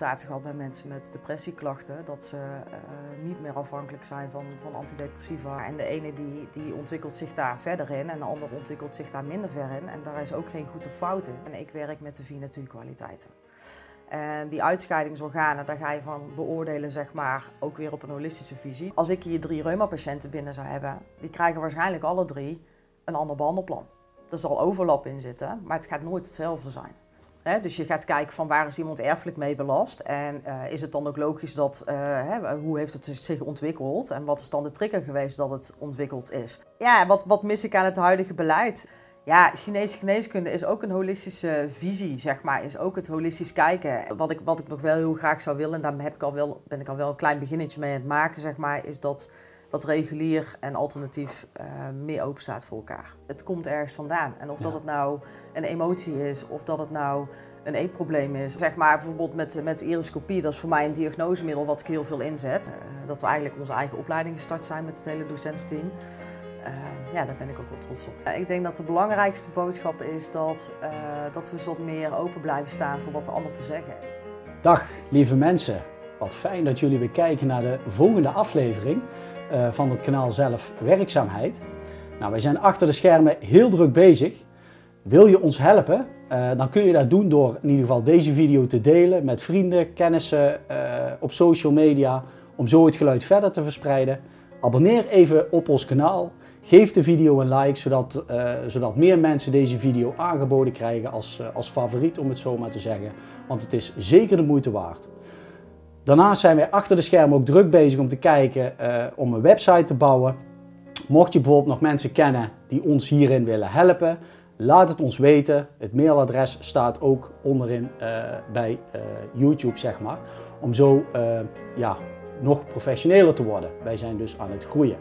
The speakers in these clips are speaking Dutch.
resultaten gehad bij mensen met depressieklachten. Dat ze niet meer afhankelijk zijn van, van antidepressiva. En de ene die, die ontwikkelt zich daar verder in en de andere ontwikkelt zich daar minder ver in. En daar is ook geen goed of fout in. En ik werk met de vier natuurkwaliteiten. En die uitscheidingsorganen, daar ga je van beoordelen, zeg maar, ook weer op een holistische visie. Als ik hier drie reuma-patiënten binnen zou hebben, die krijgen waarschijnlijk alle drie een ander behandelplan. Er zal overlap in zitten, maar het gaat nooit hetzelfde zijn. Dus je gaat kijken van waar is iemand erfelijk mee belast en uh, is het dan ook logisch dat, uh, hoe heeft het zich ontwikkeld en wat is dan de trigger geweest dat het ontwikkeld is. Ja, wat, wat mis ik aan het huidige beleid? Ja, Chinese geneeskunde is ook een holistische visie, zeg maar. Is ook het holistisch kijken. Wat ik, wat ik nog wel heel graag zou willen, en daar heb ik al wel, ben ik al wel een klein beginnetje mee aan het maken, zeg maar, is dat, dat regulier en alternatief uh, meer open staat voor elkaar. Het komt ergens vandaan. En of dat het nou een emotie is, of dat het nou een eetprobleem is. Zeg maar bijvoorbeeld met, met iriscopie, dat is voor mij een diagnosemiddel wat ik heel veel inzet. Uh, dat we eigenlijk onze eigen opleiding gestart zijn met het hele docententeam. Uh, ja, daar ben ik ook wel trots op. Uh, ik denk dat de belangrijkste boodschap is dat, dat we zo wat meer open blijven staan voor wat de ander te zeggen heeft. Dag lieve mensen, wat fijn dat jullie weer kijken naar de volgende aflevering van het kanaal Zelf Werkzaamheid. Nou, wij zijn achter de schermen heel druk bezig. Wil je ons helpen? dan kun je dat doen door in ieder geval deze video te delen met vrienden, kennissen op social media, om zo het geluid verder te verspreiden. Abonneer even op ons kanaal. Geef de video een like, zodat, zodat meer mensen deze video aangeboden krijgen als, als favoriet, om het zo maar te zeggen. Want het is zeker de moeite waard. Daarnaast zijn wij achter de schermen ook druk bezig om te kijken uh, om een website te bouwen. Mocht je bijvoorbeeld nog mensen kennen die ons hierin willen helpen, laat het ons weten. Het mailadres staat ook onderin bij YouTube, zeg maar. Om zo ja, nog professioneler te worden. Wij zijn dus aan het groeien.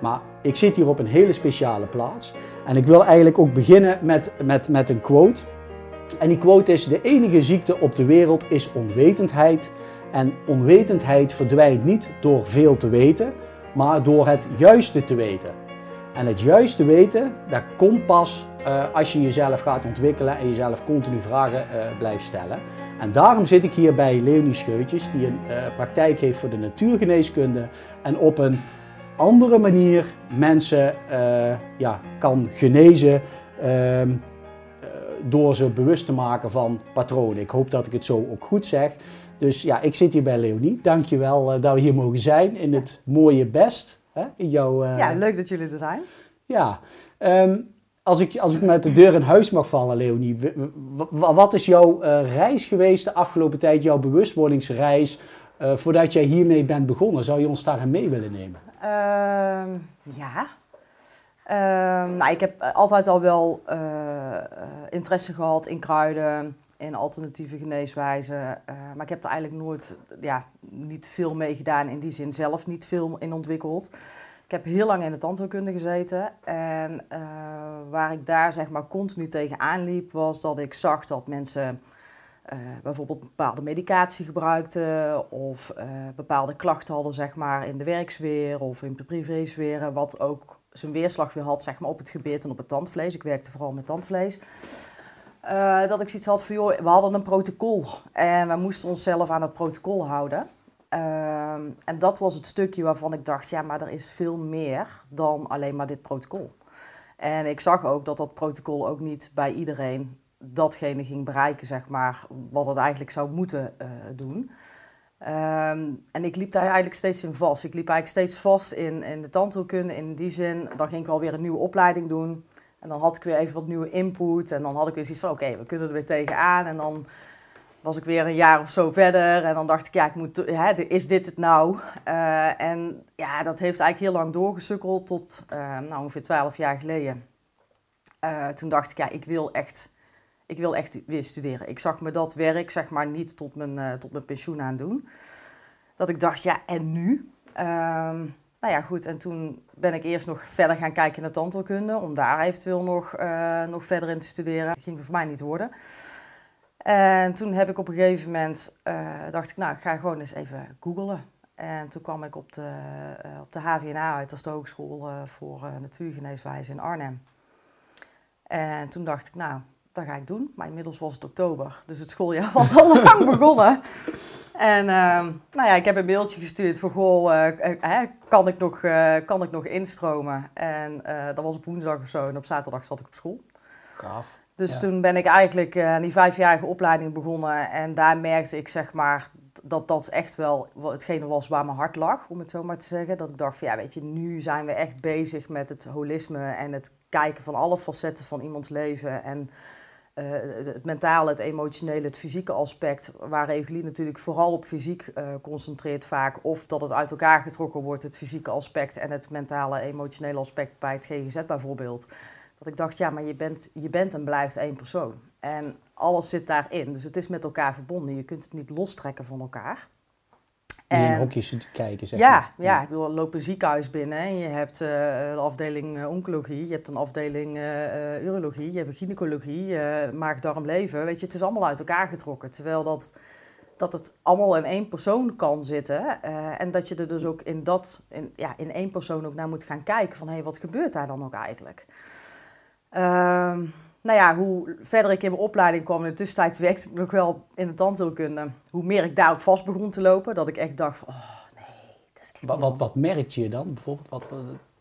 Maar ik zit hier op een hele speciale plaats. En ik wil eigenlijk ook beginnen met, met, met een quote. En die quote is: De enige ziekte op de wereld is onwetendheid. En onwetendheid verdwijnt niet door veel te weten, maar door het juiste te weten. En het juiste weten, dat komt pas uh, als je jezelf gaat ontwikkelen en jezelf continu vragen uh, blijft stellen. En daarom zit ik hier bij Leonie Scheutjes, die een uh, praktijk heeft voor de natuurgeneeskunde en op een andere manier mensen ja, kan genezen uh, door ze bewust te maken van patronen. Ik hoop dat ik het zo ook goed zeg. Dus ja, ik zit hier bij Leonie. Dankjewel uh, dat we hier mogen zijn in het mooie Best. Hè, in jouw, ja, leuk dat jullie er zijn. Ja, um, als, ik, als ik met de deur in huis mag vallen, Leonie. Wat is jouw reis geweest de afgelopen tijd, jouw bewustwordingsreis... Uh, voordat jij hiermee bent begonnen, zou je ons daarin mee willen nemen? Uh, ja. Uh, nou, ik heb altijd al wel interesse gehad in kruiden, in alternatieve geneeswijzen. maar ik heb er eigenlijk nooit, ja, niet veel mee gedaan. In die zin zelf niet veel in ontwikkeld. Ik heb heel lang in de tandheelkunde gezeten. En waar ik daar zeg maar continu tegenaan liep, was dat ik zag dat mensen uh, bijvoorbeeld bepaalde medicatie gebruikten of bepaalde klachten hadden zeg maar, in de werksfeer of in de privésfeer, wat ook zijn weerslag weer had zeg maar, op het gebit en op het tandvlees. Ik werkte vooral met tandvlees. Uh, dat ik zoiets had van, joh, we hadden een protocol en we moesten onszelf aan het protocol houden. Ehm, en dat was het stukje waarvan ik dacht, ja, maar er is veel meer dan alleen maar dit protocol. En ik zag ook dat dat protocol ook niet bij iedereen datgene ging bereiken, zeg maar, wat het eigenlijk zou moeten uh, doen. Um, en ik liep daar eigenlijk steeds in vast. Ik liep eigenlijk steeds vast in, in de tandheelkunde. In die zin, dan ging ik alweer een nieuwe opleiding doen. En dan had ik weer even wat nieuwe input. En dan had ik weer zoiets van, oké, we kunnen er weer tegenaan. En dan was ik weer een jaar of zo verder. En dan dacht ik, ja, ik moet, hè, is dit het nou? Uh, en ja, dat heeft eigenlijk heel lang doorgesukkeld tot uh, nou, ongeveer twaalf jaar geleden. Uh, toen dacht ik, ja, ik wil echt ik wil echt weer studeren. Ik zag me dat werk zeg maar niet tot mijn, tot mijn pensioen aan doen. Dat ik dacht, ja, en nu? Um, nou ja, goed. En toen ben ik eerst nog verder gaan kijken naar tandheelkunde. Om daar eventueel nog, uh, nog verder in te studeren. Dat ging voor mij niet worden. En toen heb ik op een gegeven moment, uh, dacht ik, nou, ik ga gewoon eens even googlen. En toen kwam ik op de, op de HVNA uit, is de Hogeschool voor Natuurgeneeswijze in Arnhem. En toen dacht ik, nou, dat ga ik doen. Maar inmiddels was het oktober, dus het schooljaar was al lang begonnen. En ehm, nou ja, ik heb een mailtje gestuurd voor, goh, uh, kan, ik nog, kan ik nog instromen? En dat was op woensdag of zo en op zaterdag zat ik op school. Gaaf. Dus toen ben ik eigenlijk aan die vijfjarige opleiding begonnen en daar merkte ik zeg maar dat dat echt wel hetgene was waar mijn hart lag, om het zo maar te zeggen. Dat ik dacht van ja, weet je, nu zijn we echt bezig met het holisme en het kijken van alle facetten van iemands leven. En uh, het mentale, het emotionele, het fysieke aspect, waar regulier natuurlijk vooral op fysiek uh, concentreert vaak. Of dat het uit elkaar getrokken wordt, het fysieke aspect en het mentale, emotionele aspect bij het GGZ bijvoorbeeld. Dat ik dacht, ja, maar je bent, je bent en blijft één persoon. En alles zit daarin. Dus het is met elkaar verbonden. Je kunt het niet lostrekken van elkaar. En, in hokjes kijken, zeg ja, maar. Ja, ik bedoel, loop een ziekenhuis binnen en je hebt uh, de afdeling uh, oncologie, je hebt een afdeling uh, urologie, je hebt gynaecologie, maag-darm, leven. Weet je, het is allemaal uit elkaar getrokken. Terwijl dat, dat het allemaal in één persoon kan zitten. en dat je er dus ook in, dat, in, ja, in één persoon ook naar moet gaan kijken van, hé, hey, wat gebeurt daar dan ook eigenlijk? Ehm nou ja, hoe verder ik in mijn opleiding kwam, in de tussentijd werkte ik nog wel in de tandheelkunde, hoe meer ik daar ook vast begon te lopen, dat ik echt dacht van, oh nee, dat is echt wat, wat, wat merkte je dan bijvoorbeeld? Wat,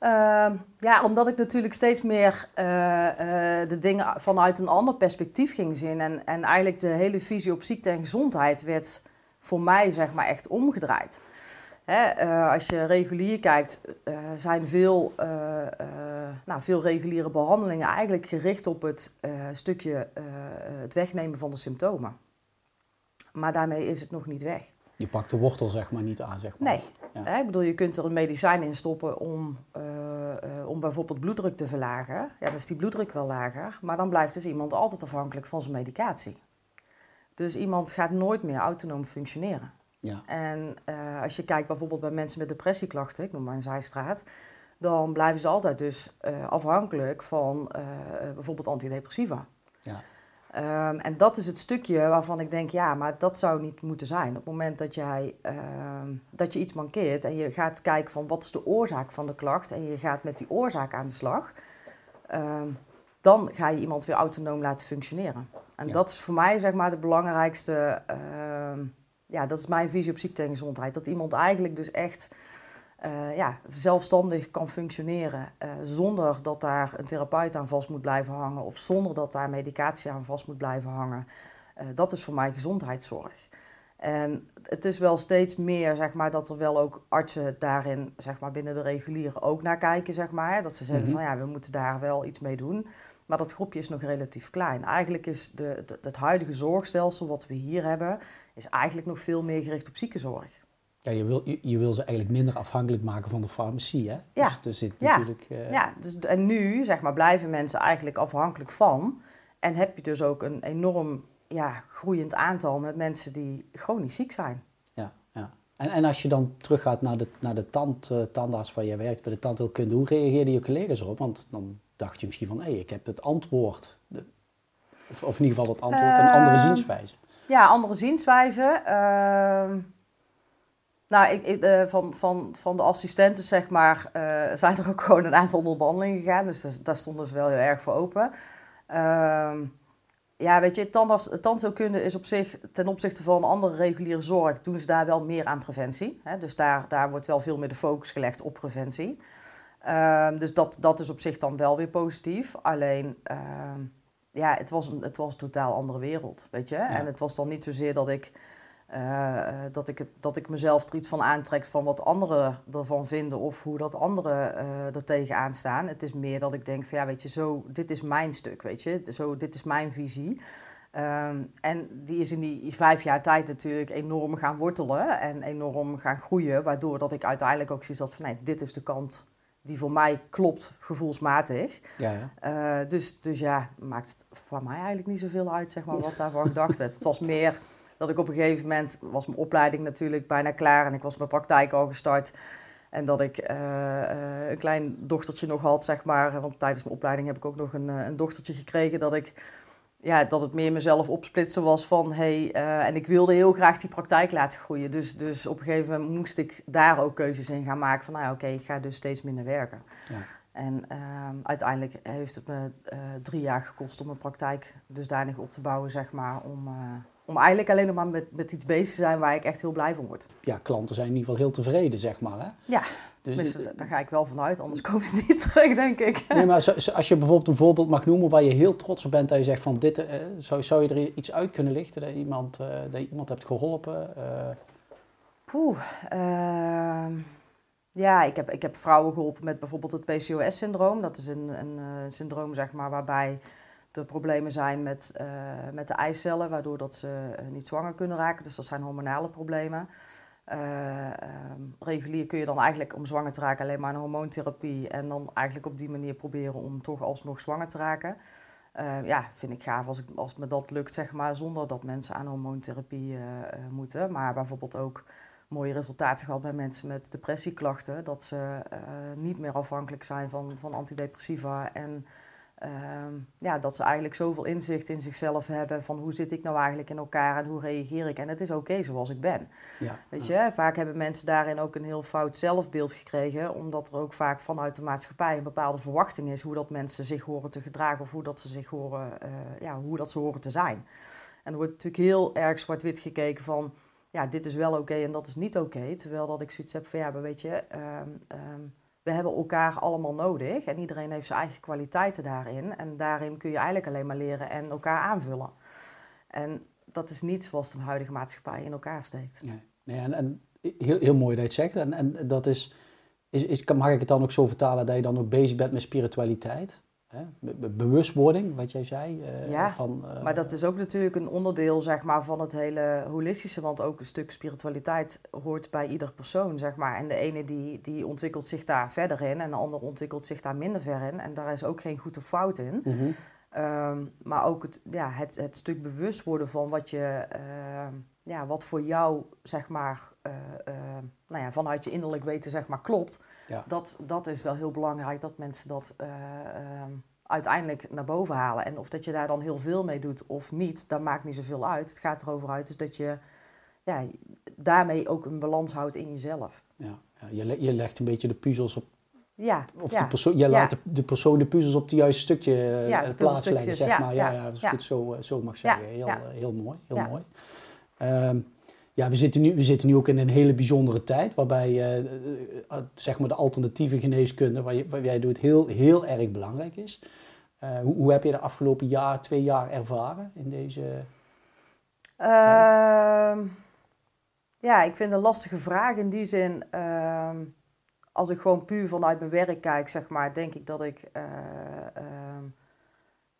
uh, ja, omdat ik natuurlijk steeds meer uh, uh, de dingen vanuit een ander perspectief ging zien. En, en eigenlijk de hele visie op ziekte en gezondheid werd voor mij zeg maar echt omgedraaid. Hè, uh, als je regulier kijkt, uh, zijn veel, uh, nou, veel reguliere behandelingen eigenlijk gericht op het stukje het wegnemen van de symptomen. Maar daarmee is het nog niet weg. Je pakt de wortel zeg maar niet aan, zeg maar. Nee. Ja. Hè, ik bedoel, je kunt er een medicijn in stoppen om, om bijvoorbeeld bloeddruk te verlagen. Ja, dan is die bloeddruk wel lager, maar dan blijft dus iemand altijd afhankelijk van zijn medicatie. Dus iemand gaat nooit meer autonoom functioneren. Ja. En uh, als je kijkt bijvoorbeeld bij mensen met depressieklachten, ik noem maar een zijstraat, dan blijven ze altijd dus uh, afhankelijk van uh, bijvoorbeeld antidepressiva. Ja. Um, en dat is het stukje waarvan ik denk, ja, maar dat zou niet moeten zijn. Op het moment dat, jij, uh, dat je iets mankeert en je gaat kijken van wat is de oorzaak van de klacht en je gaat met die oorzaak aan de slag, um, dan ga je iemand weer autonoom laten functioneren. En ja. dat is voor mij zeg maar de belangrijkste ja, dat is mijn visie op ziekte en gezondheid. Dat iemand eigenlijk dus echt uh, ja, zelfstandig kan functioneren uh, zonder dat daar een therapeut aan vast moet blijven hangen of zonder dat daar medicatie aan vast moet blijven hangen. Uh, dat is voor mij gezondheidszorg. En het is wel steeds meer, zeg maar, dat er wel ook artsen daarin, zeg maar, binnen de reguliere ook naar kijken, zeg maar. Dat ze zeggen mm -hmm. van, ja, we moeten daar wel iets mee doen. Maar dat groepje is nog relatief klein. Eigenlijk is de, de, het huidige zorgstelsel wat we hier hebben, is eigenlijk nog veel meer gericht op ziekenzorg. Ja, je wil, je, je wil ze eigenlijk minder afhankelijk maken van de farmacie, hè? Ja. Dus er zit ja. natuurlijk... Uh... Ja, dus, en nu, zeg maar, blijven mensen eigenlijk afhankelijk van. En heb je dus ook een enorm ja, groeiend aantal met mensen die chronisch ziek zijn. Ja, ja. En, en als je dan teruggaat naar de, naar de tand, uh, tandarts waar je werkt, bij de tandheelkunde, hoe reageerden je collega's erop? Want dan dacht je misschien van, hé, hey, ik heb het antwoord. De, of, of, in ieder geval het antwoord, een andere Ehm, zienswijze. Ja, andere zienswijze. Uh, nou, ik, uh, van, van, van de assistenten, zeg maar, uh, zijn er ook gewoon een aantal onderhandelingen gegaan. Dus daar, daar stonden ze wel heel erg voor open. Uh, ja, weet je, tandarts, tandheelkunde is op zich, ten opzichte van andere reguliere zorg, doen ze daar wel meer aan preventie. Hè? Dus daar, daar wordt wel veel meer de focus gelegd op preventie. Ehm, dus dat, dat is op zich dan wel weer positief. Alleen ehm, ja, het was, een, het was een totaal andere wereld, weet je. Ja. En het was dan niet zozeer dat ik, uh, dat, ik het, dat ik mezelf er iets van aantrek van wat anderen ervan vinden of hoe dat anderen uh, er tegenaan staan. Het is meer dat ik denk van ja, weet je, zo, dit is mijn stuk, weet je. Zo, dit is mijn visie. Um, en die is in die vijf jaar tijd natuurlijk enorm gaan wortelen en enorm gaan groeien, waardoor dat ik uiteindelijk ook zoiets had van nee, dit is de kant die voor mij klopt gevoelsmatig. Ja, ja. Uh, dus, dus ja, maakt het voor mij eigenlijk niet zoveel uit zeg maar, wat daarvan gedacht werd. Het was meer dat ik op een gegeven moment, was mijn opleiding natuurlijk bijna klaar en ik was mijn praktijk al gestart. En dat ik uh, uh, een klein dochtertje nog had, zeg maar. Want tijdens mijn opleiding heb ik ook nog een, een dochtertje gekregen. Dat ik ja, dat het meer mezelf opsplitsen was van hey, uh, en ik wilde heel graag die praktijk laten groeien. Dus, dus op een gegeven moment moest ik daar ook keuzes in gaan maken van nou ja, oké, okay, ik ga dus steeds minder werken. Ja. En ehm, uiteindelijk heeft het me eh, drie jaar gekost om mijn praktijk dusdanig op te bouwen, zeg maar, om, uh, om eigenlijk alleen nog maar met, met iets bezig te zijn waar ik echt heel blij van word. Ja, klanten zijn in ieder geval heel tevreden, zeg maar. Hè? Ja, dus, daar ga ik wel vanuit, anders komen ze niet terug, denk ik. Nee, maar als je bijvoorbeeld een voorbeeld mag noemen waar je heel trots op bent, dat je zegt van dit, uh, zou, zou je er iets uit kunnen lichten, dat, iemand, dat je iemand hebt geholpen? Poeh, ehm, ja, ik heb, ik heb vrouwen geholpen met bijvoorbeeld het PCOS-syndroom. Dat is een, een uh, syndroom zeg maar, waarbij er problemen zijn met, uh, met de eicellen, waardoor dat ze uh, niet zwanger kunnen raken. Dus dat zijn hormonale problemen. Um, regulier kun je dan eigenlijk om zwanger te raken alleen maar een hormoontherapie. En dan eigenlijk op die manier proberen om toch alsnog zwanger te raken. ja, vind ik gaaf als, ik, als me dat lukt, zeg maar, zonder dat mensen aan hormoontherapie moeten. Maar bijvoorbeeld ook mooie resultaten gehad bij mensen met depressieklachten. Dat ze uh, niet meer afhankelijk zijn van, van antidepressiva. En uh, ja, dat ze eigenlijk zoveel inzicht in zichzelf hebben van hoe zit ik nou eigenlijk in elkaar en hoe reageer ik. En het is oké okay zoals ik ben. Ja, Weet je, vaak hebben mensen daarin ook een heel fout zelfbeeld gekregen. Omdat er ook vaak vanuit de maatschappij een bepaalde verwachting is hoe dat mensen zich horen te gedragen of hoe dat ze zich horen, uh, ja, hoe dat ze horen te zijn. En er wordt natuurlijk heel erg zwart-wit gekeken van ja, dit is wel oké en dat is niet oké. Terwijl dat ik zoiets heb van, ja, maar weet je, ehm, ehm, we hebben elkaar allemaal nodig. En iedereen heeft zijn eigen kwaliteiten daarin. En daarin kun je eigenlijk alleen maar leren en elkaar aanvullen. En dat is niet zoals de huidige maatschappij in elkaar steekt. Nee, nee en, heel, heel mooi dat je het zegt. En, en dat is, is, is, mag ik het dan ook zo vertalen dat je dan ook bezig bent met spiritualiteit? Bewustwording, wat jij zei. Uh, ja, van, uh, maar dat is ook natuurlijk een onderdeel zeg maar, van het hele holistische, want ook een stuk spiritualiteit hoort bij ieder persoon. Zeg maar. En de ene die, die ontwikkelt zich daar verder in en de ander ontwikkelt zich daar minder ver in. En daar is ook geen goed of fout in. Mm -hmm. um, maar ook het, ja, het, het stuk bewust worden van wat, je, uh, ja, wat voor jou zeg maar, nou ja, vanuit je innerlijk weten zeg maar, klopt. Ja. Dat, dat is wel heel belangrijk dat mensen dat uh, uh, uiteindelijk naar boven halen. En of dat je daar dan heel veel mee doet of niet, dat maakt niet zoveel uit. Het gaat erover uit is dat je ja, daarmee ook een balans houdt in jezelf. Ja, ja je, je legt een beetje de puzzels op. Ja, of De persoon, je laat de, de, persoon de puzzels op het juiste stukje uh, ja, plaats leggen, zeg maar. Ja, ja, als ik het zo, zo mag zeggen. Heel, heel mooi, heel mooi. Um, ja, we zitten, nu, we zitten nu ook in een hele bijzondere tijd, waarbij uh, zeg maar de alternatieve geneeskunde, waar, waar jij doet, heel, heel erg belangrijk is. Hoe, hoe, heb je de afgelopen jaar, twee jaar ervaren in deze uh, Ja, ik vind een lastige vraag in die zin. Ehm, als ik gewoon puur vanuit mijn werk kijk, zeg maar, denk ik dat ik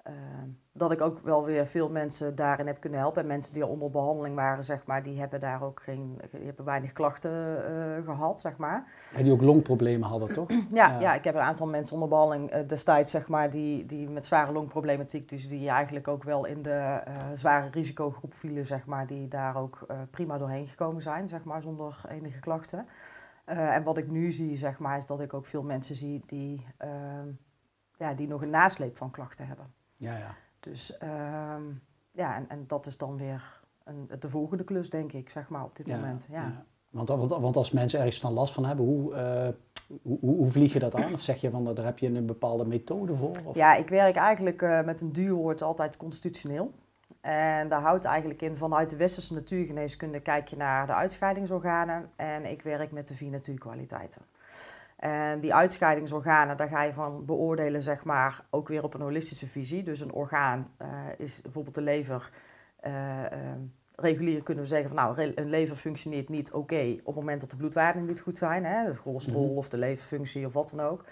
Ehm, dat ik ook wel weer veel mensen daarin heb kunnen helpen. En mensen die al onder behandeling waren, zeg maar, die hebben daar ook geen, die hebben weinig klachten uh, gehad, zeg maar. En die ook longproblemen hadden, toch? ja, ja, ik heb een aantal mensen onder behandeling uh, destijds, zeg maar, die, die met zware longproblematiek, dus die eigenlijk ook wel in de zware risicogroep vielen, zeg maar, die daar ook prima doorheen gekomen zijn, zeg maar, zonder enige klachten. en wat ik nu zie, zeg maar, is dat ik ook veel mensen zie die, ehm, ja, die nog een nasleep van klachten hebben. Ja, ja. Dus uh, ja, en, en dat is dan weer een, de volgende klus, denk ik, zeg maar, op dit moment. Ja. ja. Want, want, want, als mensen ergens dan last van hebben, hoe, uh, hoe, hoe, vlieg je dat aan? Of zeg je van, daar heb je een bepaalde methode voor? Of? Ja, ik werk eigenlijk uh, met een duurwoord altijd constitutioneel. En daar houdt eigenlijk in, vanuit de westerse natuurgeneeskunde kijk je naar de uitscheidingsorganen. En ik werk met de vier natuurkwaliteiten. En die uitscheidingsorganen, daar ga je van beoordelen, zeg maar, ook weer op een holistische visie. Dus een orgaan uh, is bijvoorbeeld de lever. Uh, regulier kunnen we zeggen van nou, een lever functioneert niet oké okay op het moment dat de bloedwaarden niet goed zijn. Hè, de cholesterol -hmm. of de leverfunctie of wat dan ook.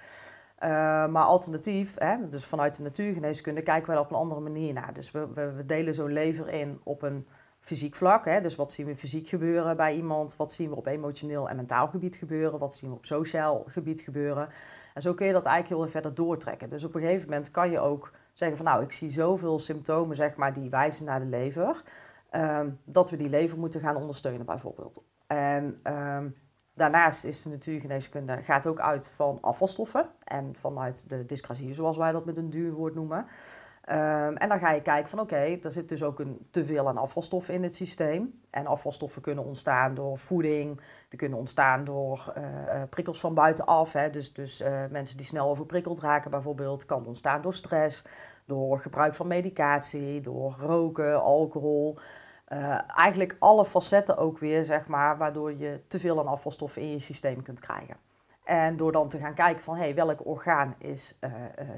maar alternatief, hè, dus vanuit de natuurgeneeskunde, kijken we er op een andere manier naar. Dus we, we, we delen zo'n lever in op een fysiek vlak. Hè? Dus wat zien we fysiek gebeuren bij iemand? Wat zien we op emotioneel en mentaal gebied gebeuren? Wat zien we op sociaal gebied gebeuren? En zo kun je dat eigenlijk heel verder doortrekken. Dus op een gegeven moment kan je ook zeggen van nou, ik zie zoveel symptomen zeg maar, die wijzen naar de lever. Um, dat we die lever moeten gaan ondersteunen bijvoorbeeld. En um, daarnaast is de natuurgeneeskunde gaat ook uit van afvalstoffen en vanuit de dyscrasie, zoals wij dat met een duur woord noemen. Um, en dan ga je kijken van oké, er zit dus ook een teveel aan afvalstoffen in het systeem. En afvalstoffen kunnen ontstaan door voeding, Die kunnen ontstaan door prikkels van buitenaf. Hè. Dus, dus mensen die snel overprikkeld raken bijvoorbeeld. Kan ontstaan door stress, door gebruik van medicatie, door roken, alcohol. eigenlijk alle facetten ook weer, zeg maar, waardoor je te veel aan afvalstoffen in je systeem kunt krijgen. En door dan te gaan kijken van hey, welk orgaan is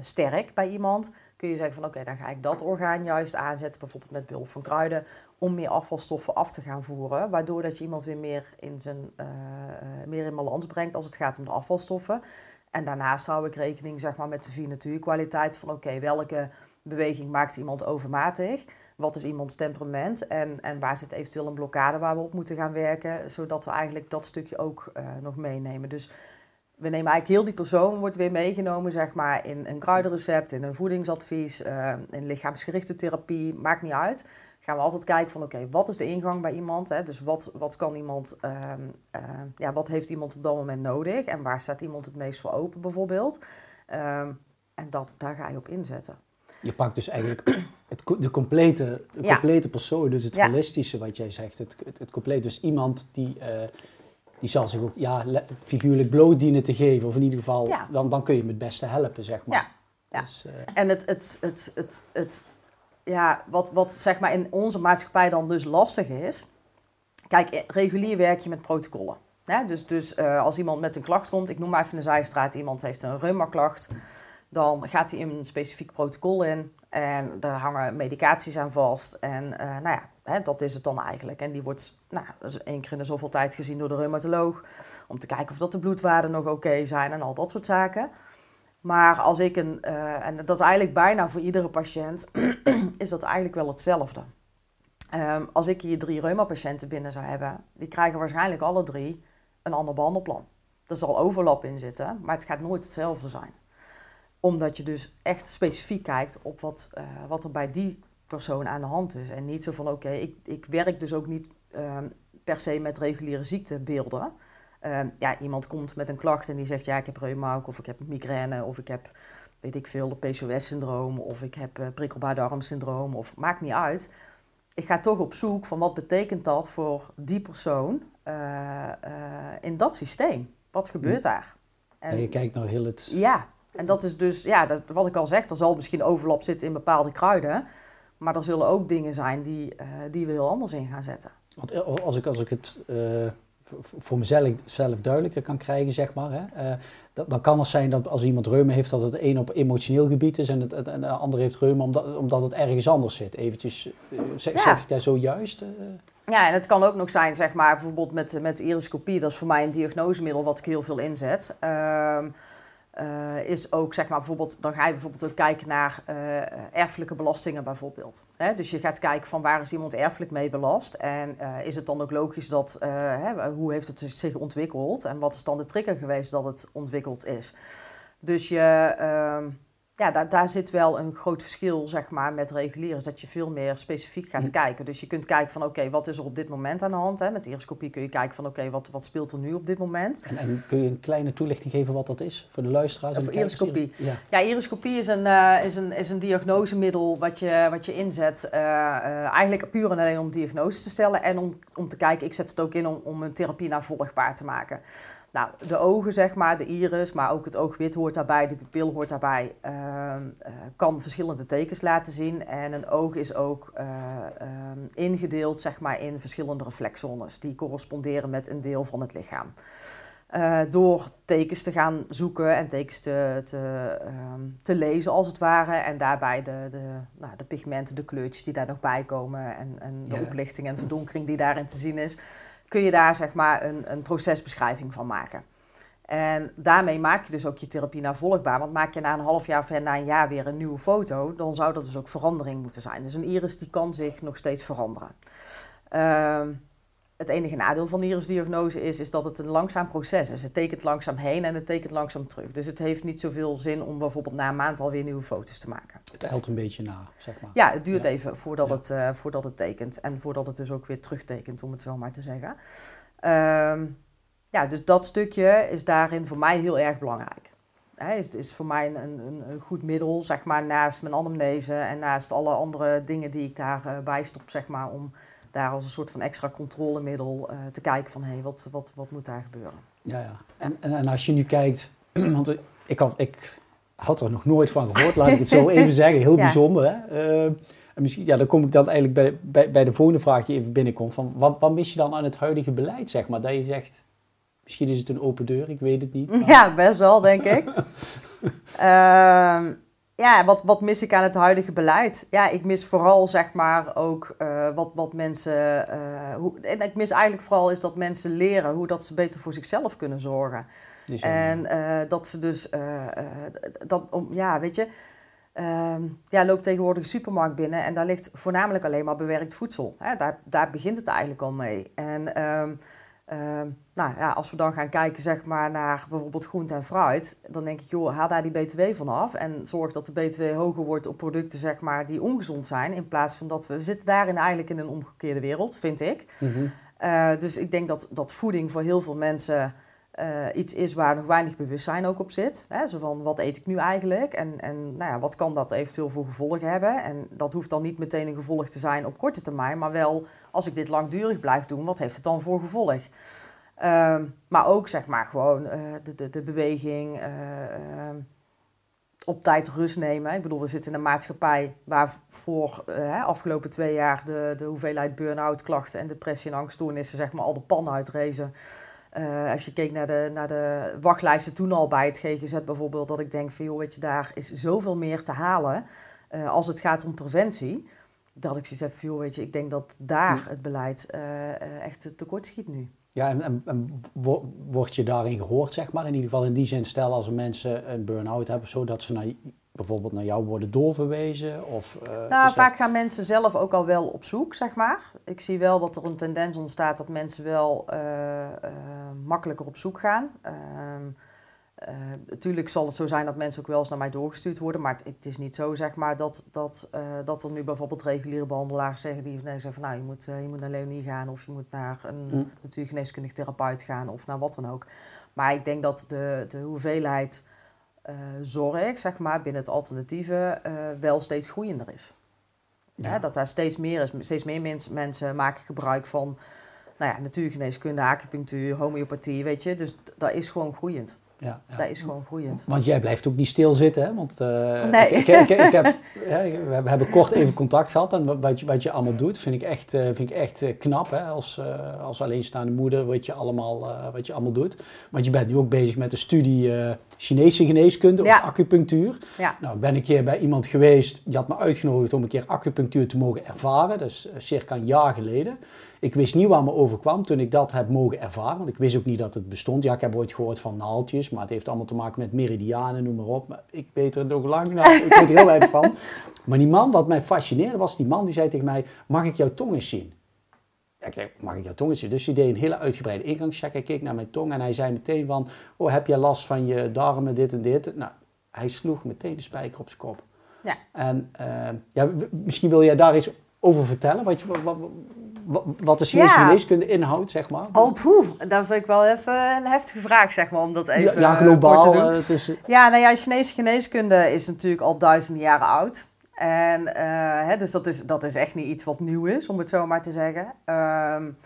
sterk bij iemand, kun je zeggen van oké, dan ga ik dat orgaan juist aanzetten, bijvoorbeeld met behulp van kruiden, om meer afvalstoffen af te gaan voeren. Waardoor dat je iemand weer meer in, zijn, uh, meer in balans brengt als het gaat om de afvalstoffen. En daarnaast hou ik rekening zeg maar, met de vier natuurkwaliteit van oké, welke beweging maakt iemand overmatig? Wat is iemands temperament en, en waar zit eventueel een blokkade waar we op moeten gaan werken, zodat we eigenlijk dat stukje ook nog meenemen. Dus we nemen eigenlijk heel die persoon, wordt weer meegenomen zeg maar, in een kruidenrecept, in een voedingsadvies, uh, in lichaamsgerichte therapie, maakt niet uit. Gaan we altijd kijken van oké, wat is de ingang bij iemand? Hè? Dus wat, wat kan iemand, uh, uh, ja, wat heeft iemand op dat moment nodig en waar staat iemand het meest voor open bijvoorbeeld? Ehm, en dat, daar ga je op inzetten. Je pakt dus eigenlijk het, de, complete, de complete persoon, dus het holistische wat jij zegt, het, het, het compleet. Dus iemand die eh, die zal zich ook ja, figuurlijk bloot dienen te geven. Of in ieder geval, dan, dan kun je hem het beste helpen, zeg maar. Ja. Dus, uh... En het, het, het, het, het, ja, wat, wat zeg maar in onze maatschappij dan dus lastig is. Kijk, regulier werk je met protocollen. Dus, dus uh, als iemand met een klacht komt, ik noem maar even een zijstraat, iemand heeft een reuma-klacht, dan gaat hij in een specifiek protocol in en daar hangen medicaties aan vast. En uh, nou ja, dat is het dan eigenlijk. En die wordt nou, één keer in de zoveel tijd gezien door de reumatoloog. Om te kijken of dat de bloedwaarden nog oké zijn en al dat soort zaken. Maar als ik een, uh, en dat is eigenlijk bijna voor iedere patiënt, is dat eigenlijk wel hetzelfde. Um, als ik hier drie reumapatiënten binnen zou hebben, die krijgen waarschijnlijk alle drie een ander behandelplan. Er zal overlap in zitten, maar het gaat nooit hetzelfde zijn. Omdat je dus echt specifiek kijkt op wat, uh, wat er bij die persoon aan de hand is. En niet zo van oké, ik, ik werk dus ook niet um, per se met reguliere ziektebeelden. Um, ja, iemand komt met een klacht en die zegt ja, ik heb reuma of ik heb migraine of ik heb, weet ik veel, de PCOS-syndroom of ik heb uh, prikkelbaar darmsyndroom of maakt niet uit. Ik ga toch op zoek van wat betekent dat voor die persoon uh, uh, in dat systeem? Wat gebeurt daar? En, en, je kijkt naar heel het... Ja, en dat is dus, ja, dat, wat ik al zeg, er zal misschien overlap zitten in bepaalde kruiden. Maar er zullen ook dingen zijn die, uh, die we heel anders in gaan zetten. Want eh, als ik, als ik het uh, voor mezelf zelf duidelijker kan krijgen, zeg maar. Hè, uh, dat, dan kan het zijn dat als iemand reuma heeft, dat het een op emotioneel gebied is en, het, en de ander heeft reuma omdat, omdat het ergens anders zit. Eventjes, zeg, ja. zeg ik daar zojuist? Ja, en het kan ook nog zijn, zeg maar, bijvoorbeeld met, met iriscopie, dat is voor mij een diagnosemiddel wat ik heel veel inzet. Ehm, uh, is ook, zeg maar, bijvoorbeeld, dan ga je bijvoorbeeld ook kijken naar uh, erfelijke belastingen bijvoorbeeld. Hè? Dus je gaat kijken van waar is iemand erfelijk mee belast en uh, is het dan ook logisch dat, hè, hoe heeft het zich ontwikkeld en wat is dan de trigger geweest dat het ontwikkeld is. Dus je, ehm, ja, daar, daar zit wel een groot verschil zeg maar, met regulieren. Is dat je veel meer specifiek gaat kijken. Dus je kunt kijken van oké, wat is er op dit moment aan de hand? Hè? Met de iriscopie kun je kijken van oké, wat, wat speelt er nu op dit moment? En, en, kun je een kleine toelichting geven wat dat is voor de luisteraars? Ja, voor iriscopie. Ja. ja, iriscopie is een, uh, is een, is een diagnosemiddel wat je, wat je inzet. Uh, uh, eigenlijk puur en alleen om diagnose te stellen. En om, om te kijken, ik zet het ook in om, om een therapie navolgbaar te maken. Nou, de ogen, zeg maar, de iris, maar ook het oogwit hoort daarbij, de pupil hoort daarbij, uh, uh, kan verschillende tekens laten zien. En een oog is ook uh, ingedeeld, zeg maar, in verschillende reflexzones die corresponderen met een deel van het lichaam. door tekens te gaan zoeken en tekens te, te, um, te, lezen, als het ware. En daarbij de, de, nou, de pigmenten, de kleurtjes die daar nog bij komen en, en de ja. oplichting en verdonkering die daarin te zien is kun je daar zeg maar een, een procesbeschrijving van maken. En daarmee maak je dus ook je therapie navolgbaar. Want maak je na een half jaar of na een jaar weer een nieuwe foto, dan zou dat dus ook verandering moeten zijn. Dus een iris die kan zich nog steeds veranderen. Uh, het enige nadeel van de irisdiagnose is, is dat het een langzaam proces is. Het tekent langzaam heen en het tekent langzaam terug. Dus het heeft niet zoveel zin om bijvoorbeeld na een maand alweer nieuwe foto's te maken. Het eilt een beetje na, zeg maar. Ja, het duurt even voordat, het, uh, voordat het tekent. En voordat het dus ook weer terugtekent, om het zo maar te zeggen. Uh, ja, dus dat stukje is daarin voor mij heel erg belangrijk. Hij is, is voor mij een, een, een, goed middel, zeg maar, naast mijn anamnese en naast alle andere dingen die ik daarbij uh, stop, zeg maar, om daar als een soort van extra controlemiddel te kijken van hé, hey, wat, wat, wat moet daar gebeuren. Ja, ja. En, en, en als je nu kijkt, want ik had, ik had er nog nooit van gehoord, laat ik het zo even zeggen, heel bijzonder hè. En misschien, ja, dan kom ik dan eigenlijk bij, bij, bij de volgende vraag die even binnenkomt. Van wat, wat mis je dan aan het huidige beleid, zeg maar? Dat je zegt, misschien is het een open deur, ik weet het niet. Ja, best wel, denk ik. Ehm, ja, wat, wat mis ik aan het huidige beleid? Ja, ik mis vooral, zeg maar, ook uh, wat, wat mensen... Uh, hoe, en ik mis eigenlijk vooral is dat mensen leren hoe dat ze beter voor zichzelf kunnen zorgen. En uh, dat ze dus, dat, om, ja, weet je Um, ja, loop tegenwoordig een supermarkt binnen en daar ligt voornamelijk alleen maar bewerkt voedsel. Hè? Daar, daar begint het eigenlijk al mee. En um, um, nou, ja, als we dan gaan kijken zeg maar, naar bijvoorbeeld groente en fruit, dan denk ik, joh, haal daar die BTW vanaf en zorg dat de BTW hoger wordt op producten zeg maar, die ongezond zijn. In plaats van dat we, we zitten daarin eigenlijk in een omgekeerde wereld, vind ik. Mm uh, dus ik denk dat, dat voeding voor heel veel mensen uh, iets is waar nog weinig bewustzijn ook op zit. Hè? Zo van, wat eet ik nu eigenlijk? En, en nou ja, wat kan dat eventueel voor gevolgen hebben? En dat hoeft dan niet meteen een gevolg te zijn op korte termijn, maar wel als ik dit langdurig blijf doen, wat heeft het dan voor gevolg? Uh, maar ook zeg maar gewoon uh, de, de, de, beweging, uh, op tijd rust nemen. Ik bedoel, we zitten in een maatschappij waar voor afgelopen twee jaar de, de hoeveelheid burn-out klachten en depressie en angststoornissen zeg maar al de pan uitrezen. Uh, als je keek naar de, naar de wachtlijsten toen al bij het GGZ bijvoorbeeld, dat ik denk van joh, weet je, daar is zoveel meer te halen uh, als het gaat om preventie. Dat ik zoiets heb van joh, weet je, ik denk dat daar het beleid uh, echt tekort schiet nu. Ja, en, en, en, word je daarin gehoord, zeg maar? In ieder geval in die zin, stel als mensen een burn-out hebben, zodat ze naar bijvoorbeeld naar jou worden doorverwezen? Of, uh, nou, vaak gaan mensen zelf ook al wel op zoek, zeg maar. Ik zie wel dat er een tendens ontstaat dat mensen wel uh, uh, makkelijker op zoek gaan. natuurlijk zal het zo zijn dat mensen ook wel eens naar mij doorgestuurd worden, maar het, het is niet zo, zeg maar, dat, dat, dat er nu bijvoorbeeld reguliere behandelaars zeggen die nee, zeggen van nou, je moet, je moet naar Leonie gaan of je moet naar een mm. natuurgeneeskundig therapeut gaan of naar wat dan ook. Maar ik denk dat de, de hoeveelheid zorg, zeg maar, binnen het alternatieve uh, wel steeds groeiender is. Ja. dat daar steeds meer is. Steeds meer mens, mensen maken gebruik van nou ja, natuurgeneeskunde, acupunctuur, homeopathie, weet je. Dus dat is gewoon groeiend. Ja, ja. Dat is gewoon groeiend. Want jij blijft ook niet stilzitten, hè? Want uh, nee. ik, ik, ik, heb, we hebben kort even contact gehad en wat je, wat je allemaal doet, vind ik echt, vind ik echt knap. Hè? Als, als alleenstaande moeder, wat je, allemaal, wat je allemaal doet. Want je bent nu ook bezig met de studie Chinese geneeskunde of acupunctuur. Ja. Nou, ben ik een keer bij iemand geweest, die had me uitgenodigd om een keer acupunctuur te mogen ervaren. Dat is circa een jaar geleden. Ik wist niet waar me overkwam toen ik dat heb mogen ervaren, want ik wist ook niet dat het bestond. Ja, ik heb ooit gehoord van naaltjes, maar het heeft allemaal te maken met meridianen, noem maar op. Maar ik weet er nog lang, nou, ik weet er heel weinig van. Maar die man, wat mij fascineerde, was die man die zei tegen mij, mag ik jouw tong eens zien? Ik zei, mag ik jouw tong eens zien? Dus hij deed een hele uitgebreide ingangscheck. Hij keek naar mijn tong en hij zei meteen van, oh, heb je last van je darmen, dit en dit? Nou, hij sloeg meteen de spijker op zijn kop. Ja. En uh, ja, misschien wil jij daar eens over vertellen, wat, je, wat, wat de Chinese geneeskunde inhoudt, zeg maar? Oh, poeh, dat vind ik wel even een heftige vraag, zeg maar, om dat even Ja, globaal. Uh, het is... Ja, nou ja, Chinese geneeskunde is natuurlijk al duizenden jaren oud. En uh, hè, dus dat is, dat is echt niet iets wat nieuw is, om het zo maar te zeggen. Um,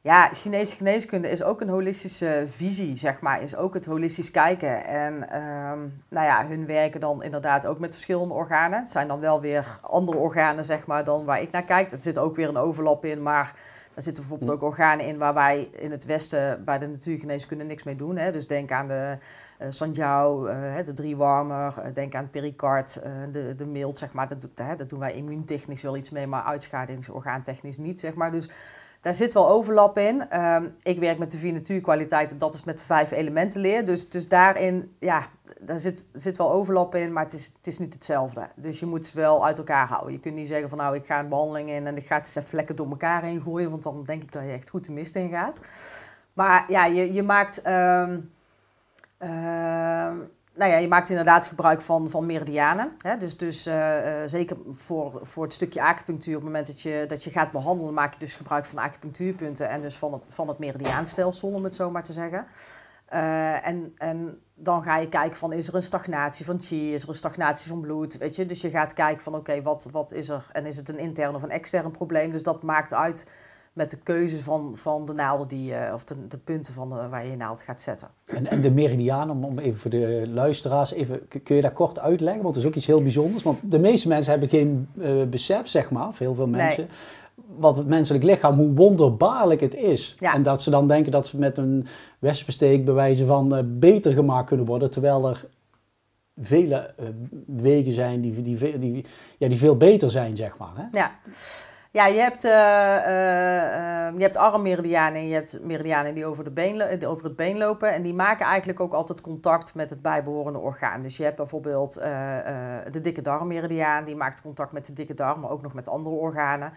ja, Chinese geneeskunde is ook een holistische visie, zeg maar. Is ook het holistisch kijken. En um, nou ja, hun werken dan inderdaad ook met verschillende organen. Het zijn dan wel weer andere organen, zeg maar, dan waar ik naar kijk. Er zit ook weer een overlap in, maar er zitten bijvoorbeeld ook organen in waar wij in het Westen bij de natuurgeneeskunde niks mee doen. Hè. Dus denk aan de uh, de driewarmer, uh, denk aan pericard, de, de mild, zeg maar. Dat, dat doen wij immuuntechnisch wel iets mee, maar uitschadingsorgaantechnisch niet, zeg maar. Dus daar zit wel overlap in. Ehm, ik werk met de vier natuurkwaliteiten, dat is met de vijf elementen leer. Dus, dus daarin, ja, daar zit, zit wel overlap in, maar het is, het is niet hetzelfde. Dus je moet ze wel uit elkaar houden. Je kunt niet zeggen van nou, ik ga een behandeling in en ik ga het eens even lekker door elkaar heen gooien, want dan denk ik dat je echt goed de mist in gaat. Maar ja, je, je maakt... Um, nou ja, je maakt inderdaad gebruik van, van meridianen. Hè? Dus, dus uh, zeker voor, voor het stukje acupunctuur, op het moment dat je, dat je gaat behandelen, maak je dus gebruik van acupunctuurpunten en dus van het, van het meridiaanstelsel, om het zo maar te zeggen. Uh, en, en dan ga je kijken van, is er een stagnatie van chi, is er een stagnatie van bloed, weet je. Dus je gaat kijken van, oké, wat, wat is er en is het een intern of een extern probleem. Dus dat maakt uit met de keuze van, van de naalden die je, of de, de punten van de, waar je je naald gaat zetten. En, en de meridiaan, om, om even voor de luisteraars, even, kun je dat kort uitleggen? Want dat is ook iets heel bijzonders. Want de meeste mensen hebben geen uh, besef, zeg maar, veel, veel mensen. Wat het menselijk lichaam, hoe wonderbaarlijk het is. En dat ze dan denken dat ze met een wespensteek bewijzen van uh, beter gemaakt kunnen worden. Terwijl er vele uh, wegen zijn die, die, die, ja, die veel beter zijn, zeg maar. Hè? Ja. Ja, je hebt, uh, uh, je hebt armmeridianen en je hebt meridianen die over, de been, over het been lopen. En die maken eigenlijk ook altijd contact met het bijbehorende orgaan. Dus je hebt bijvoorbeeld de dikke darmmeridiaan, die maakt contact met de dikke darm, maar ook nog met andere organen.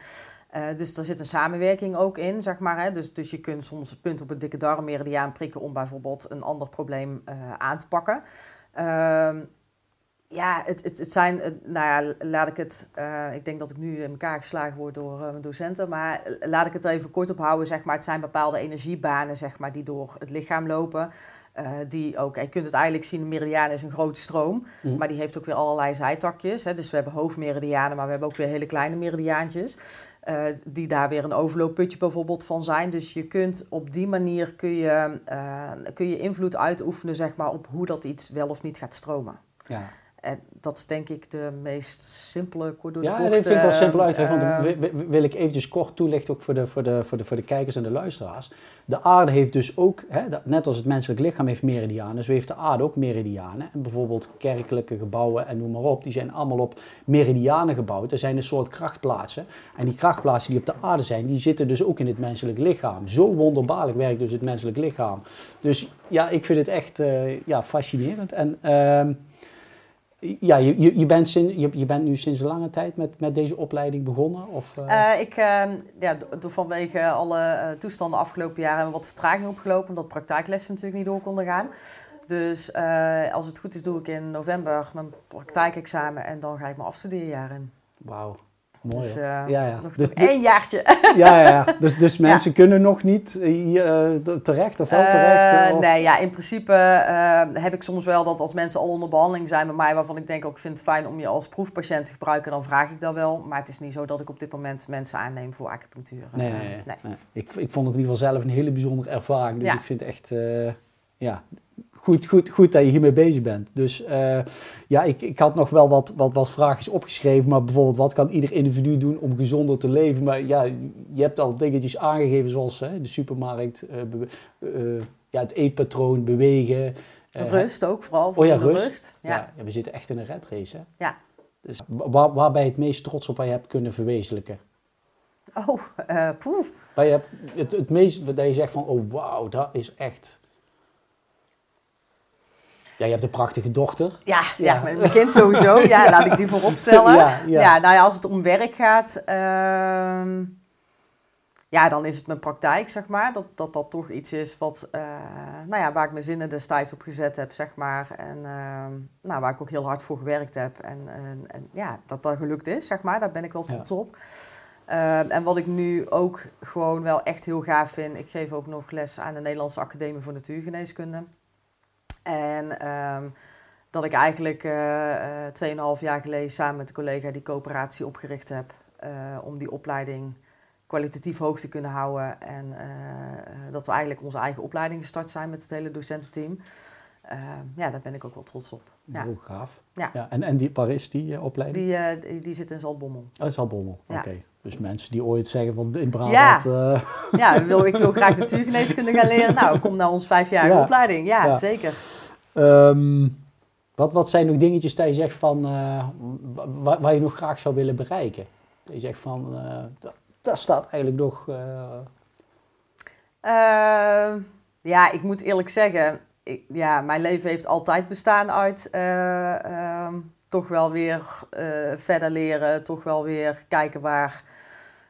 dus er zit een samenwerking ook in, zeg maar. Hè? Dus, dus je kunt soms een punt op het dikke darmmeridiaan prikken om bijvoorbeeld een ander probleem aan te pakken. Ehm, ja, het, het, het zijn, nou ja, laat ik het, uh, ik denk dat ik nu in elkaar geslagen word door uh, mijn docenten, maar laat ik het er even kort op houden, zeg maar. Het zijn bepaalde energiebanen, zeg maar, die door het lichaam lopen. Uh, die ook, je kunt het eigenlijk zien, een meridiaan is een grote stroom, mm. maar die heeft ook weer allerlei zijtakjes. Hè. Dus we hebben hoofdmeridianen, maar we hebben ook weer hele kleine meridiaantjes. Uh, die daar weer een overloopputje bijvoorbeeld van zijn. Dus je kunt op die manier kun je, uh, kun je invloed uitoefenen zeg maar, op hoe dat iets wel of niet gaat stromen. Ja. En dat is denk ik de meest simpele, kort door de Ja, dat vind ik wel simpel uit. want uh, wil ik eventjes kort toelichten ook voor de, voor, de, voor, de, voor de kijkers en de luisteraars. De aarde heeft dus ook, hè, net als het menselijk lichaam heeft meridianen, zo heeft de aarde ook meridianen. En bijvoorbeeld kerkelijke gebouwen en noem maar op, die zijn allemaal op meridianen gebouwd. Er zijn een soort krachtplaatsen. En die krachtplaatsen die op de aarde zijn, die zitten dus ook in het menselijk lichaam. Zo wonderbaarlijk werkt dus het menselijk lichaam. Dus ja, ik vind het echt uh, ja, fascinerend. En... Uh, ja, je, je, bent sinds, je, je bent nu sinds een lange tijd met, met deze opleiding begonnen? Of, uh... Uh, ik, uh, ja, vanwege alle eh, toestanden afgelopen jaren hebben we wat vertraging opgelopen, omdat praktijklessen natuurlijk niet door konden gaan. Dus eh, als het goed is, doe ik in november mijn praktijkexamen en dan ga ik mijn afstudeerjaar in. Wauw. Mooi. Dus, uh, ja, ja. Nog, dus, één jaartje. Ja, ja. Dus, dus mensen kunnen nog niet hier, uh, terecht of wel uh, terecht? Of? Nee, ja, in principe heb ik soms wel dat als mensen al onder behandeling zijn bij mij, waarvan ik denk ook, ik vind het fijn om je als proefpatiënt te gebruiken, dan vraag ik dat wel. Maar het is niet zo dat ik op dit moment mensen aanneem voor acupunctuur. Nee, nee, nee. nee. Ik, ik vond het in ieder geval zelf een hele bijzondere ervaring. Dus ik vind het echt, ja, goed, goed, goed dat je hiermee bezig bent. Dus uh, ja, ik, ik had nog wel wat, wat, wat vraagjes opgeschreven. Maar bijvoorbeeld, wat kan ieder individu doen om gezonder te leven? Maar ja, je hebt al dingetjes aangegeven zoals hè, de supermarkt, uh, uh, ja, het eetpatroon, bewegen. rust ook, vooral voor oh, ja, rust. rust. Ja. We zitten echt in een red race. Hè? Ja. Dus waar, waar ben je het meest trots op wat je hebt kunnen verwezenlijken? Oh, poef. Waar je hebt het, het meest, dat je zegt van, oh wauw, dat is echt... Ja, je hebt een prachtige dochter. Ja, ja. ja mijn kind sowieso. Ja, laat ik die voorop stellen. Ja, ja. ja nou ja, als het om werk gaat, uh, ja, dan is het mijn praktijk, zeg maar. Dat dat, dat toch iets is wat, uh, nou ja, waar ik mijn zinnen destijds op gezet heb, zeg maar. En uh, nou, waar ik ook heel hard voor gewerkt heb. En, en, en, ja, dat dat gelukt is, zeg maar. Daar ben ik wel trots op. Uh, en wat ik nu ook gewoon wel echt heel gaaf vind, ik geef ook nog les aan de Nederlandse Academie voor Natuurgeneeskunde. En um, dat ik eigenlijk uh, uh, 2,5 jaar geleden samen met een collega die coöperatie opgericht heb. Uh, om die opleiding kwalitatief hoog te kunnen houden. En uh, dat we eigenlijk onze eigen opleiding gestart zijn met het hele docententeam. ja, daar ben ik ook wel trots op. Ja. Oh, gaaf. Ja. ja. En, en die, waar is die opleiding? Die, die, die, zit in Zaltbommel. Oh, Zaltbommel, ja. oké. Dus mensen die ooit zeggen van in Brabant... Ja, ja wil, ik wil graag natuurgeneeskunde gaan leren. Nou, kom naar onze vijfjarige opleiding. Ja, zeker. Um, wat, wat zijn nog dingetjes dat je zegt van, uh, waar, je nog graag zou willen bereiken? Dat je zegt van, uh, dat, dat, staat eigenlijk nog... Uh... ja, ik moet eerlijk zeggen, ik, ja, mijn leven heeft altijd bestaan uit ehm, toch wel weer verder leren, toch wel weer kijken waar,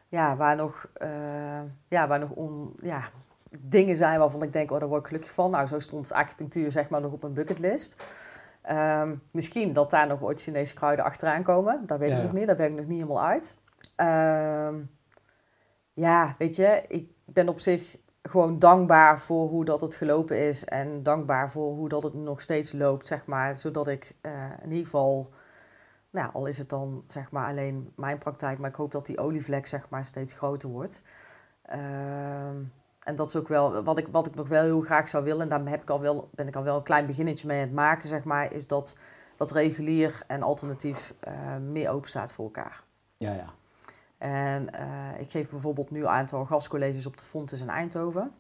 ja, waar nog, ja, waar nog on, ja, dingen zijn waarvan ik denk, oh, daar word ik gelukkig van. Nou, zo stond acupunctuur zeg maar nog op mijn bucketlist. Um, misschien dat daar nog ooit Chinese kruiden achteraan komen. Dat weet ik nog niet, daar ben ik nog niet helemaal uit. Um, ja, weet je, ik ben op zich gewoon dankbaar voor hoe dat het gelopen is. En dankbaar voor hoe dat het nog steeds loopt, zeg maar. Zodat ik uh, in ieder geval, nou, al is het dan zeg maar alleen mijn praktijk, maar ik hoop dat die olievlek zeg maar steeds groter wordt. Ehm, en dat is ook wel wat ik, wat ik nog wel heel graag zou willen. En daar heb ik al wel, ben ik al wel een klein beginnetje mee aan het maken, zeg maar. Is dat, dat regulier en alternatief uh, meer open staat voor elkaar. Ja, ja. En uh, ik geef bijvoorbeeld nu een aantal gastcolleges op de Fontes in Eindhoven.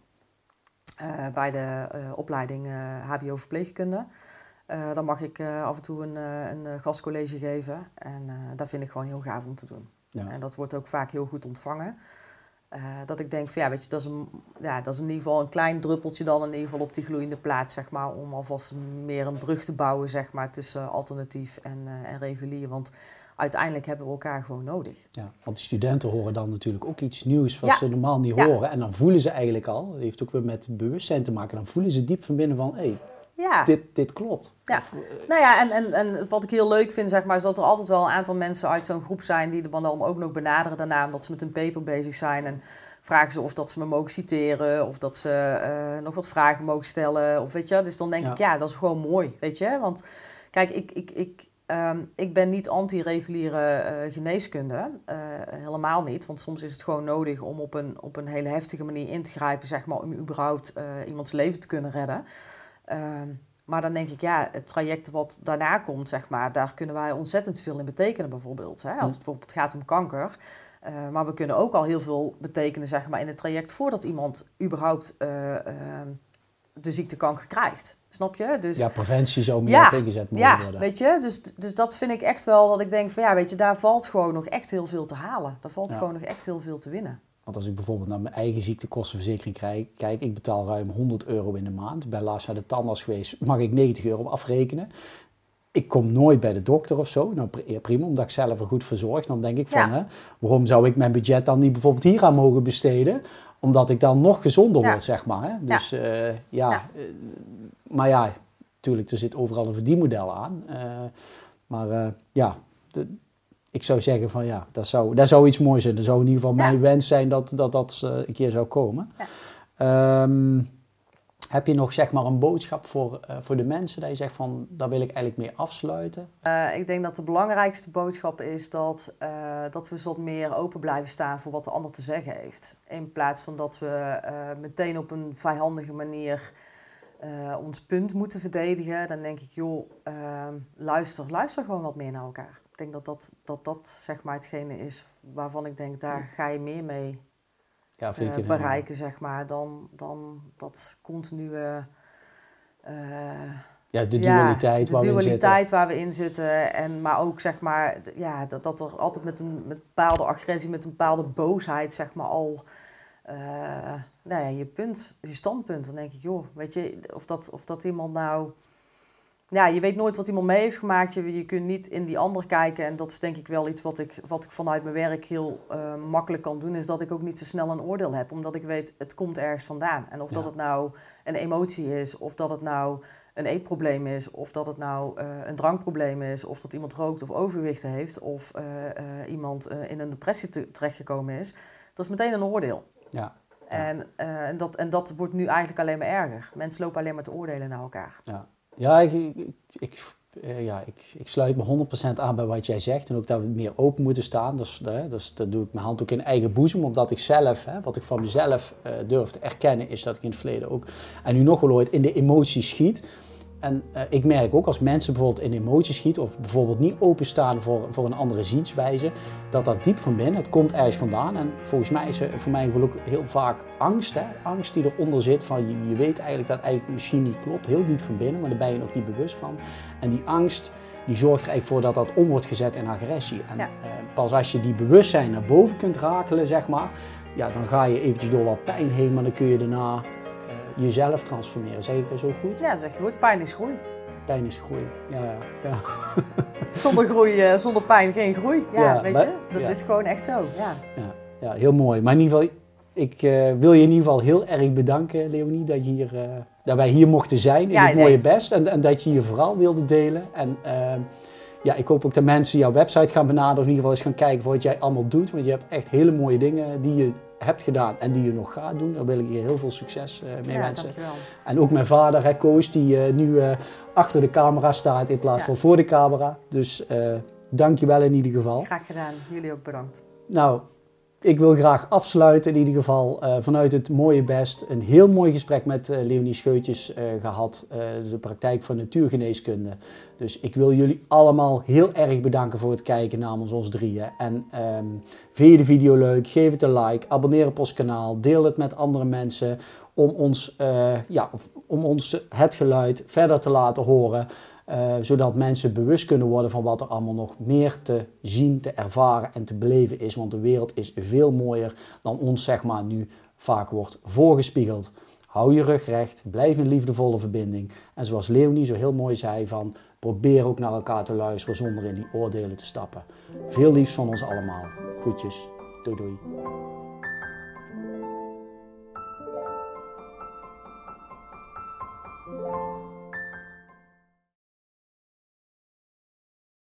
Uh, bij de opleiding HBO Verpleegkunde. dan mag ik af en toe een, een gastcollege geven. En dat vind ik gewoon heel gaaf om te doen. Ja. En dat wordt ook vaak heel goed ontvangen. Uh, dat ik denk van ja, weet je, dat is, een, ja, dat is in ieder geval een klein druppeltje dan in ieder geval op die gloeiende plaats, zeg maar, om alvast meer een brug te bouwen, zeg maar, tussen alternatief en, uh, en regulier. Want uiteindelijk hebben we elkaar gewoon nodig. Ja, want de studenten horen dan natuurlijk ook iets nieuws wat ze normaal niet horen. En dan voelen ze eigenlijk al, dat heeft ook weer met bewustzijn te maken, dan voelen ze diep van binnen van, hé, hey, ja. dit, dit klopt. Ja. Of, uh, nou ja, en, en, en wat ik heel leuk vind, zeg maar, is dat er altijd wel een aantal mensen uit zo'n groep zijn die de dan ook nog benaderen daarna, omdat ze met een paper bezig zijn. En vragen ze of dat ze me mogen citeren, of dat ze uh, nog wat vragen mogen stellen. Of weet je, dus dan denk ik, ja, dat is gewoon mooi, weet je. Want kijk, ik, ik, ik, um, ik ben niet anti-reguliere uh, geneeskunde, uh, helemaal niet. Want soms is het gewoon nodig om op een, op een hele heftige manier in te grijpen, zeg maar, om überhaupt iemands leven te kunnen redden. Um, maar dan denk ik, ja, het traject wat daarna komt, zeg maar, daar kunnen wij ontzettend veel in betekenen bijvoorbeeld. Hè? Als het bijvoorbeeld gaat om kanker. Uh, maar we kunnen ook al heel veel betekenen, zeg maar, in het traject voordat iemand überhaupt uh, uh, de ziekte kanker krijgt. Snap je? Dus, ja, preventie zou meer ja, ingezet moeten ja, worden. weet je, dus, dus dat vind ik echt wel dat ik denk van ja, weet je, daar valt gewoon nog echt heel veel te halen. Daar valt ja. gewoon nog echt heel veel te winnen. Want als ik bijvoorbeeld naar mijn eigen ziektekostenverzekering krijg, kijk, ik betaal ruim 100 euro in de maand. Bij naar de tandarts geweest, mag ik 90 euro afrekenen. Ik kom nooit bij de dokter of zo. Nou, prima, omdat ik zelf er goed verzorg. Dan denk ik van, hè, waarom zou ik mijn budget dan niet bijvoorbeeld hier aan mogen besteden? Omdat ik dan nog gezonder word, zeg maar. Hè? Dus ja, uh, ja. Uh, maar ja, natuurlijk, er zit overal een verdienmodel aan. Uh, maar ja, de, ik zou zeggen van ja, dat zou, dat zou iets moois zijn. Dat zou in ieder geval mijn wens zijn dat dat, dat een keer zou komen. Um, heb je nog zeg maar een boodschap voor, uh, voor de mensen dat je zegt van daar wil ik eigenlijk mee afsluiten? Uh, ik denk dat de belangrijkste boodschap is dat, uh, dat we wat meer open blijven staan voor wat de ander te zeggen heeft. In plaats van dat we meteen op een vijandige manier ons punt moeten verdedigen, dan denk ik joh, ehm, luister, luister gewoon wat meer naar elkaar. Ik denk dat dat, dat, dat zeg maar hetgene is waarvan ik denk daar ga je meer mee ja, uh, bereiken, zeg maar, dan, dan dat continue... Uh, ja, de dualiteit, ja, de waar, dualiteit we waar we in zitten. En, maar ook, zeg maar, ja, dat, dat er altijd met een, met bepaalde agressie, met een bepaalde boosheid, zeg maar, al... Uh, nou ja, je punt, je standpunt. Dan denk ik, joh, weet je, of dat, of dat iemand nou ja, je weet nooit wat iemand mee heeft gemaakt. Je, je kunt niet in die ander kijken. En dat is denk ik wel iets wat ik, wat ik vanuit mijn werk heel uh, makkelijk kan doen. Is dat ik ook niet zo snel een oordeel heb. Omdat ik weet, het komt ergens vandaan. En of dat het nou een emotie is. Of dat het nou een eetprobleem is. Of dat het nou uh, een drankprobleem is. Of dat iemand rookt of overgewicht heeft. Of uh, iemand in een depressie te, terechtgekomen is. Dat is meteen een oordeel. Ja. En, en, dat, en dat wordt nu eigenlijk alleen maar erger. Mensen lopen alleen maar te oordelen naar elkaar. Ja. Ja, ik, ik, eh, ja, ik, ik sluit me 100% aan bij wat jij zegt. En ook dat we meer open moeten staan. Dus, dus dat doe ik mijn hand ook in eigen boezem. Omdat ik zelf, wat ik van mezelf uh, durf te erkennen, is dat ik in het verleden ook, en nu nog wel ooit, in de emoties schiet. En uh, ik merk ook als mensen bijvoorbeeld in emoties schieten of bijvoorbeeld niet openstaan voor, voor een andere zienswijze, dat dat diep van binnen, het komt ergens vandaan. En volgens mij is er voor mij ook heel vaak angst, hè? angst die eronder zit van je, je weet eigenlijk dat eigenlijk misschien niet klopt, heel diep van binnen, maar daar ben je nog niet bewust van. En die angst die zorgt er eigenlijk voor dat dat om wordt gezet in agressie. En ja. uh, pas als je die bewustzijn naar boven kunt rakelen, zeg maar, ja, dan ga je eventjes door wat pijn heen, maar dan kun je daarna jezelf transformeren. Zeg ik dat zo goed? Ja, zeg je goed. Pijn is groei. Pijn is groei, ja. ja. zonder groei, uh, zonder pijn geen groei. Ja, ja weet je? Dat is gewoon echt zo, ja. ja. Ja, heel mooi. Maar in ieder geval, ik uh, wil je in ieder geval heel erg bedanken, Leonie, dat, je hier, uh, dat wij hier mochten zijn in het mooie best. En, en, dat je je verhaal wilde delen. En ehm, ja, ik hoop ook dat mensen jouw website gaan benaderen. Of in ieder geval eens gaan kijken voor wat jij allemaal doet. Want je hebt echt hele mooie dingen die je hebt gedaan en die je nog gaat doen. Daar wil ik je heel veel succes uh, mee ja, wensen. Dankjewel. En ook mijn vader, hè, Koos, die uh, nu uh, achter de camera staat in plaats ja. van voor de camera. Dus dank je wel in ieder geval. Graag gedaan. Jullie ook bedankt. Nou, ik wil graag afsluiten in ieder geval uh, vanuit het mooie best. Een heel mooi gesprek met uh, Leonie Scheutjes uh, gehad, de praktijk van natuurgeneeskunde. Dus ik wil jullie allemaal heel erg bedanken voor het kijken namens ons drieën. En um, vind je de video leuk, geef het een like, abonneer op ons kanaal, deel het met andere mensen om ons, ja, om ons het geluid verder te laten horen. Uh, zodat mensen bewust kunnen worden van wat er allemaal nog meer te zien, te ervaren en te beleven is. Want de wereld is veel mooier dan ons zeg maar nu vaak wordt voorgespiegeld. Hou je rug recht, blijf in liefdevolle verbinding. En zoals Leonie zo heel mooi zei van, probeer ook naar elkaar te luisteren zonder in die oordelen te stappen. Veel liefs van ons allemaal. Groetjes. Doei doei.